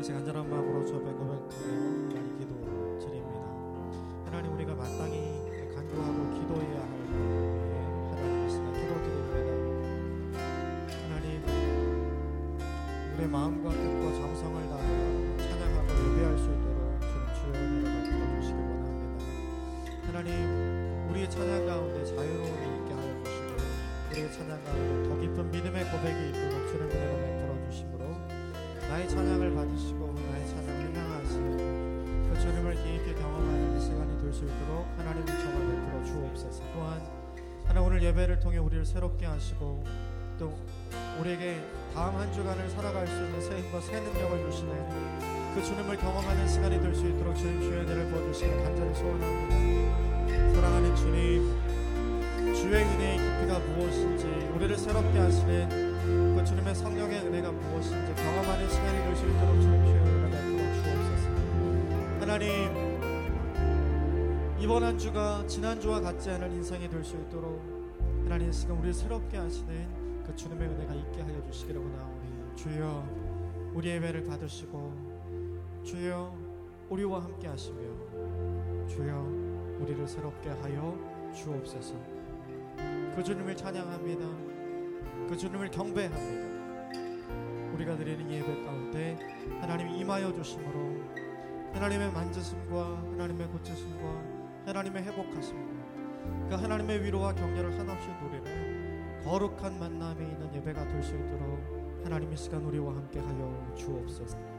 이제 간절한 마음으로 저 고백하며 하나님 기도 드립니다. 하나님 우리가 마땅히 간구하고 기도해야 할 하나님 말씀 기도드립니다. 하나님 우리의 마음과 뜻과 정성을 다하여 찬양하고 예배할 수 있도록 주님 주여 은혜를 베풀어 주시기 원합니다. 하나님 우리의 찬양 가운데 자유로움이 있게 하여 주시고 우리의 찬양 가운데 더 깊은 믿음의 고백이 있도록 주님 은혜를 베풀어 주심으로 나의 찬양을 받으시고 나의 찬양을 향하시는 그 주님을 깊이 경험하는 이 시간이 될 수 있도록 하나님의 정을 베풀어 주옵소서. 또한 하나 오늘 예배를 통해 우리를 새롭게 하시고 또 우리에게 다음 한 주간을 살아갈 수 있는 새 힘과 새 능력을 주시는 그 주님을 경험하는 시간이 될 수 있도록 주님 주의 은혜를 부어주시길 간절히 소원합니다. 사랑하는 주님 주의 은혜의 깊이가 무엇인지 우리를 새롭게 하시는 그 주님의 성령의 은혜가 무엇인지 경험하는 시간이 될 수 있도록 주님 주의 베풀어 주옵소서. 하나님 이번 한 주가 지난 주와 같지 않은 인생이 될 수 있도록 하나님 지금 우리를 새롭게 하시는 그 주님의 은혜가 있게 하여 주시기를 원하오니 주여 우리의 예배를 받으시고 주여 우리와 함께 하시며 주여 우리를 새롭게 하여 주옵소서. 그 주님을 찬양합니다. 그 주님을 경배합니다 우리가 드리는 예배 가운데 하나님 임하여 주심으로 하나님의 만지심과 하나님의 고치심과 하나님의 회복하심과 그 하나님의 위로와 격려를 한없이 누리는 거룩한 만남이 있는 예배가 될 수 있도록 하나님의 시간 우리와 함께 하여 주옵소서.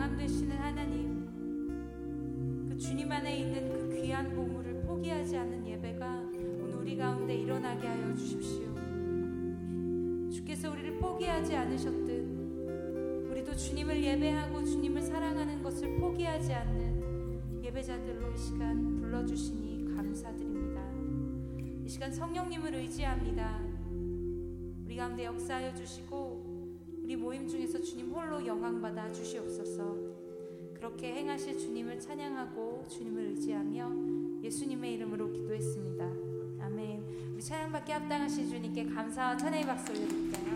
강함 되시는 하나님 그 주님 안에 있는 그 귀한 보물을 포기하지 않는 예배가 오늘 우리 가운데 일어나게 하여 주십시오. 주께서 우리를 포기하지 않으셨듯 우리도 주님을 예배하고 주님을 사랑하는 것을 포기하지 않는 예배자들로 이 시간 불러주시니 감사드립니다. 이 시간 성령님을 의지합니다. 우리 가운데 역사하여 주시고 우리 모임 중에서 주님 홀로 영광 받아 주시옵소서. 그렇게 행하실 주님을 찬양하고 주님을 의지하며 예수님의 이름으로 기도했습니다. 아멘. 우리 찬양받게 합당하신 주님께 감사와 찬양의 박수 올려드릴까요?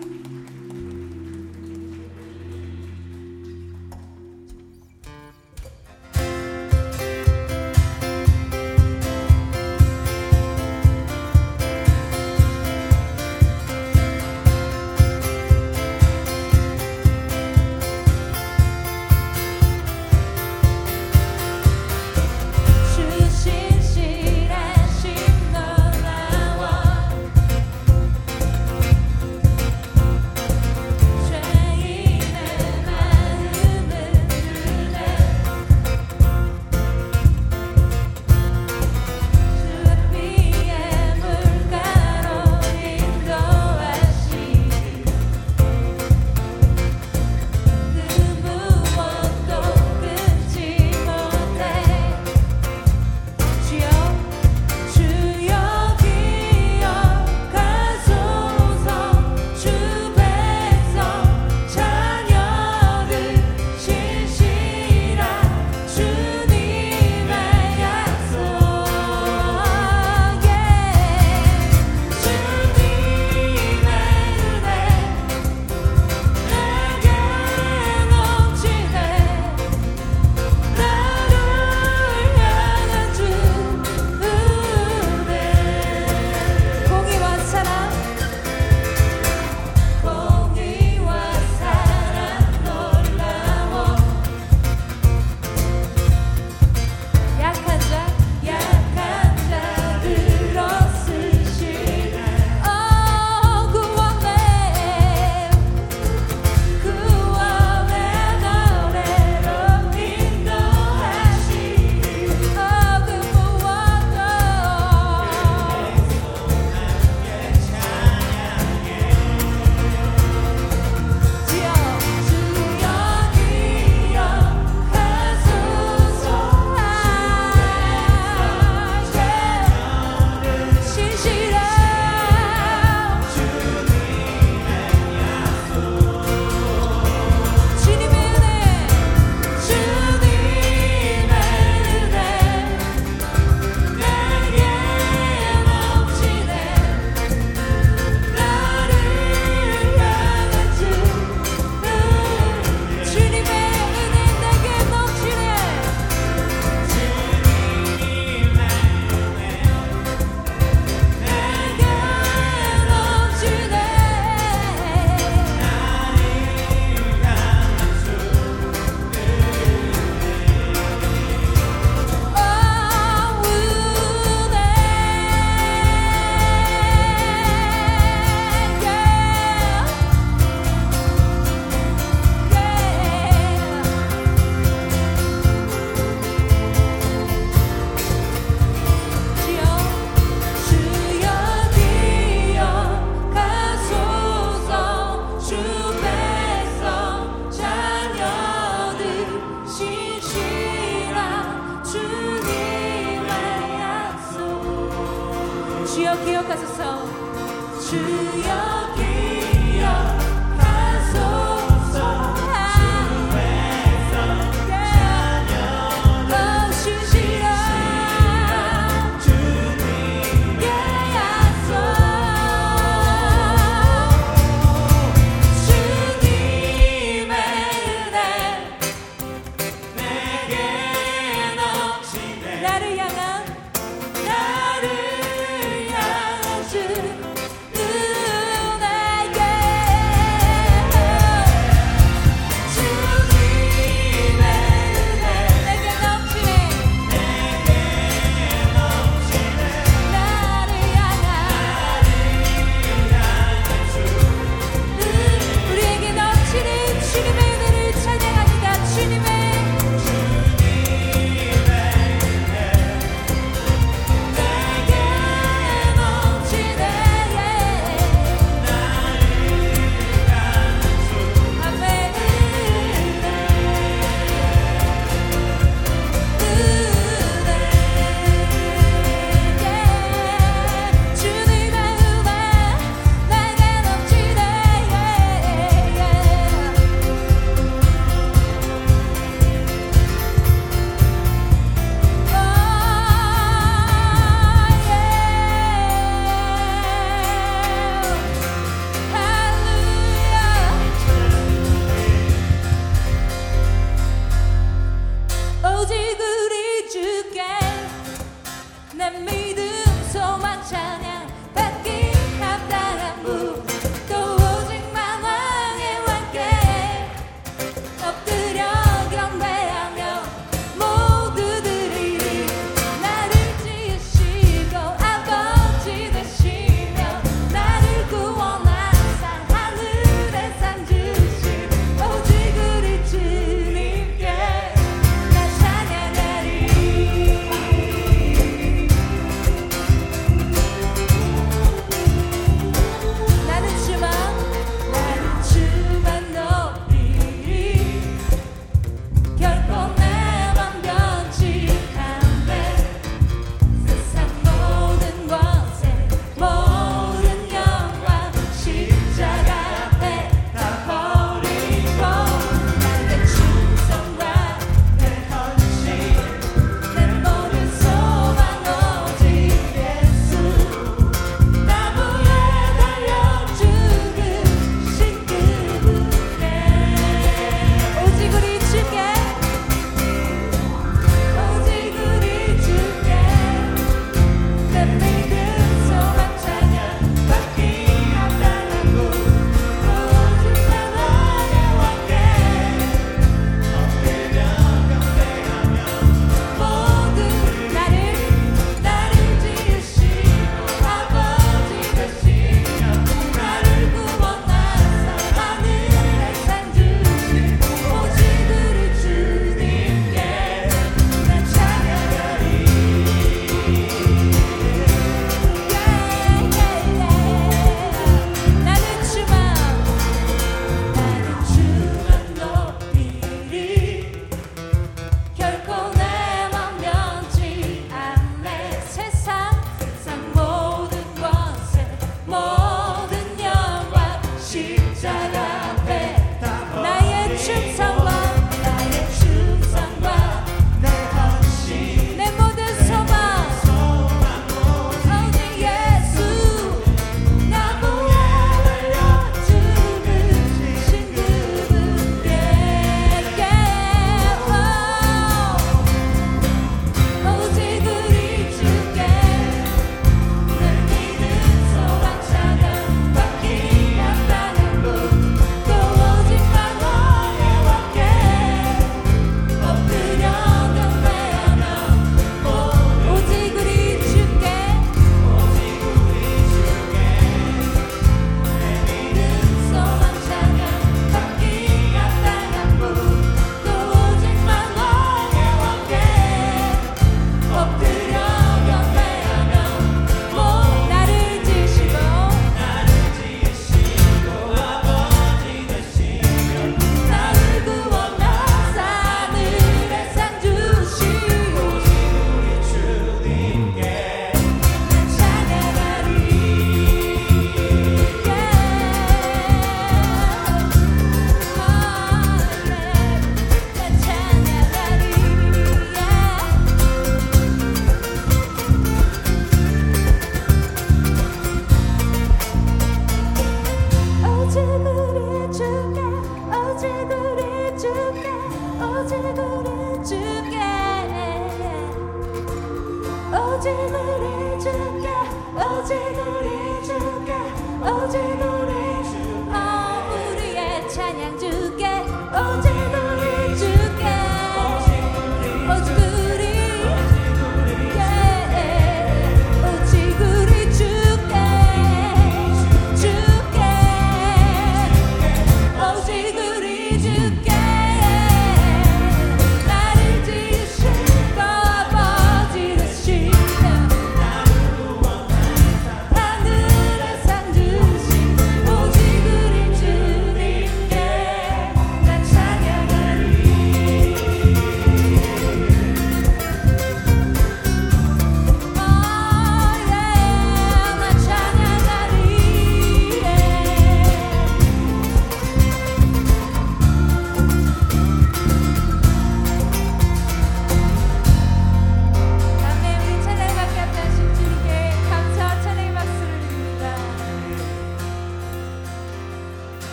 오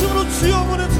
전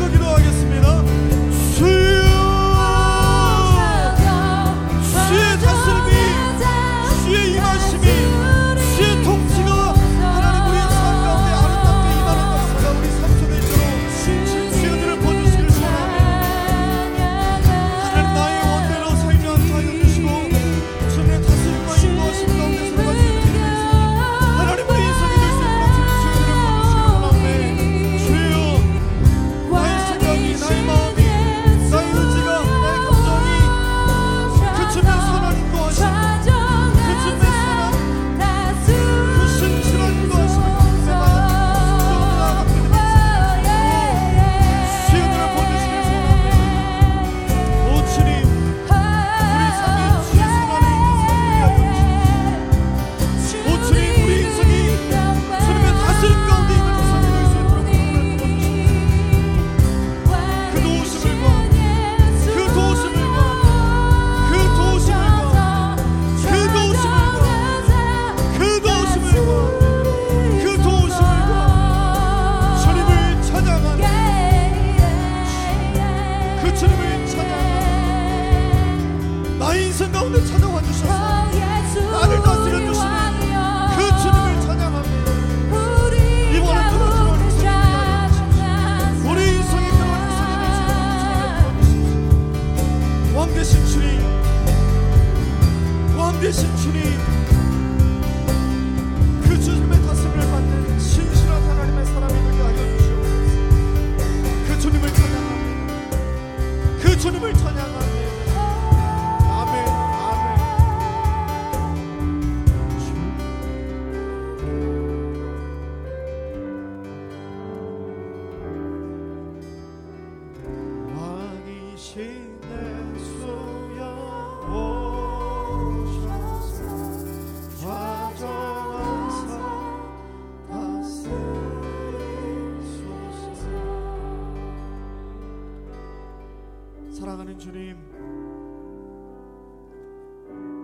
주님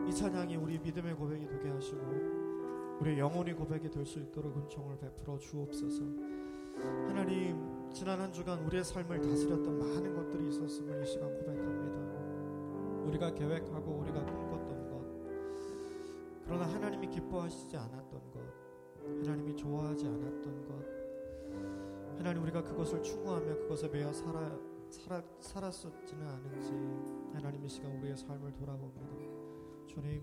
이 찬양이 우리 믿음의 고백이 되게 하시고 우리 영혼의 고백이 될 수 있도록 은총을 베풀어 주옵소서 하나님 지난 한 주간 우리의 삶을 다스렸던 많은 것들이 있었음을 이 시간 고백합니다. 우리가 계획하고 우리가 꿈꿨던 것, 그러나 하나님이 기뻐하시지 않았던 것, 하나님이 좋아하지 않았던 것, 하나님 우리가 그것을 추구하며 그것에 매여 살아, 살아 살았었지는 않은지 하나님 이 시간 우리의 삶을 돌아봅니다. 주님,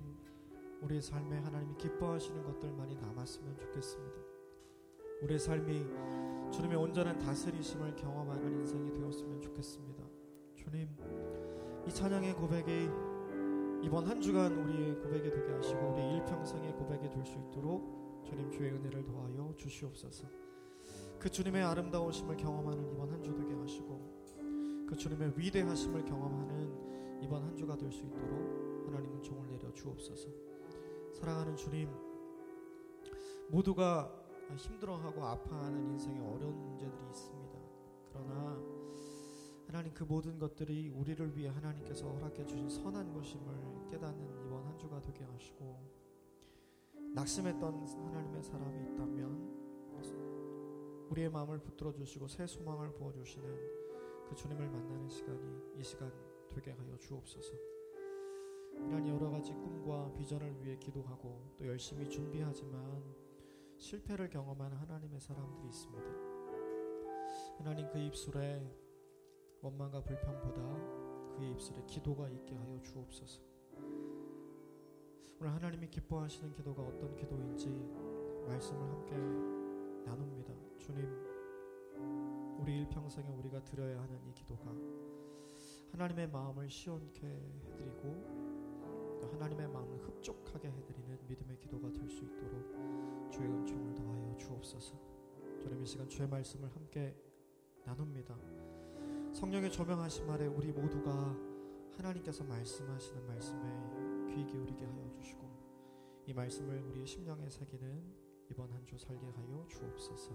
우리의 삶에 하나님이 기뻐하시는 것들만이 남았으면 좋겠습니다. 우리의 삶이 주님의 온전한 다스리심을 경험하는 인생이 되었으면 좋겠습니다. 주님, 이 찬양의 고백이 이번 한 주간 우리의 고백이 되게 하시고 우리 일평생의 고백이 될 수 있도록 주님 주의 은혜를 더하여 주시옵소서. 그 주님의 아름다우심을 경험하는 이번 한 주 되게 하시고 그 주님의 위대하심을 경험하는 이번 한 주가 될 수 있도록 하나님은 종을 내려 주옵소서. 사랑하는 주님, 모두가 힘들어하고 아파하는 인생에 어려운 문제들이 있습니다. 그러나 하나님 그 모든 것들이 우리를 위해 하나님께서 허락해 주신 선한 것임을 깨닫는 이번 한 주가 되게 하시고 낙심했던 하나님의 사람이 있다면 우리의 마음을 붙들어 주시고 새 소망을 부어 주시는 그 주님을 만나는 시간이 이 시간 되게 하여 주옵소서. 하나님 여러 가지 꿈과 비전을 위해 기도하고 또 열심히 준비하지만 실패를 경험하는 하나님의 사람들이 있습니다. 하나님 그 입술에 원망과 불평보다 그의 입술에 기도가 있게 하여 주옵소서. 오늘 하나님이 기뻐하시는 기도가 어떤 기도인지 말씀을 함께 나눕니다. 주님, 우리 일평생에 우리가 드려야 하는 이 기도가 하나님의 마음을 시원케 해드리고 또 하나님의 마음을 흡족하게 해드리는 믿음의 기도가 될 수 있도록 주의 은총을 더하여 주옵소서. 주님 이 시간 주의 말씀을 함께 나눕니다. 성령의 조명하심 아래 우리 모두가 하나님께서 말씀하시는 말씀에 귀 기울이게 하여 주시고 이 말씀을 우리의 심령에 새기는 이번 한 주 살게 하여 주옵소서.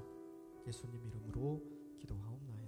예수님 이름으로 기도하옵나이다.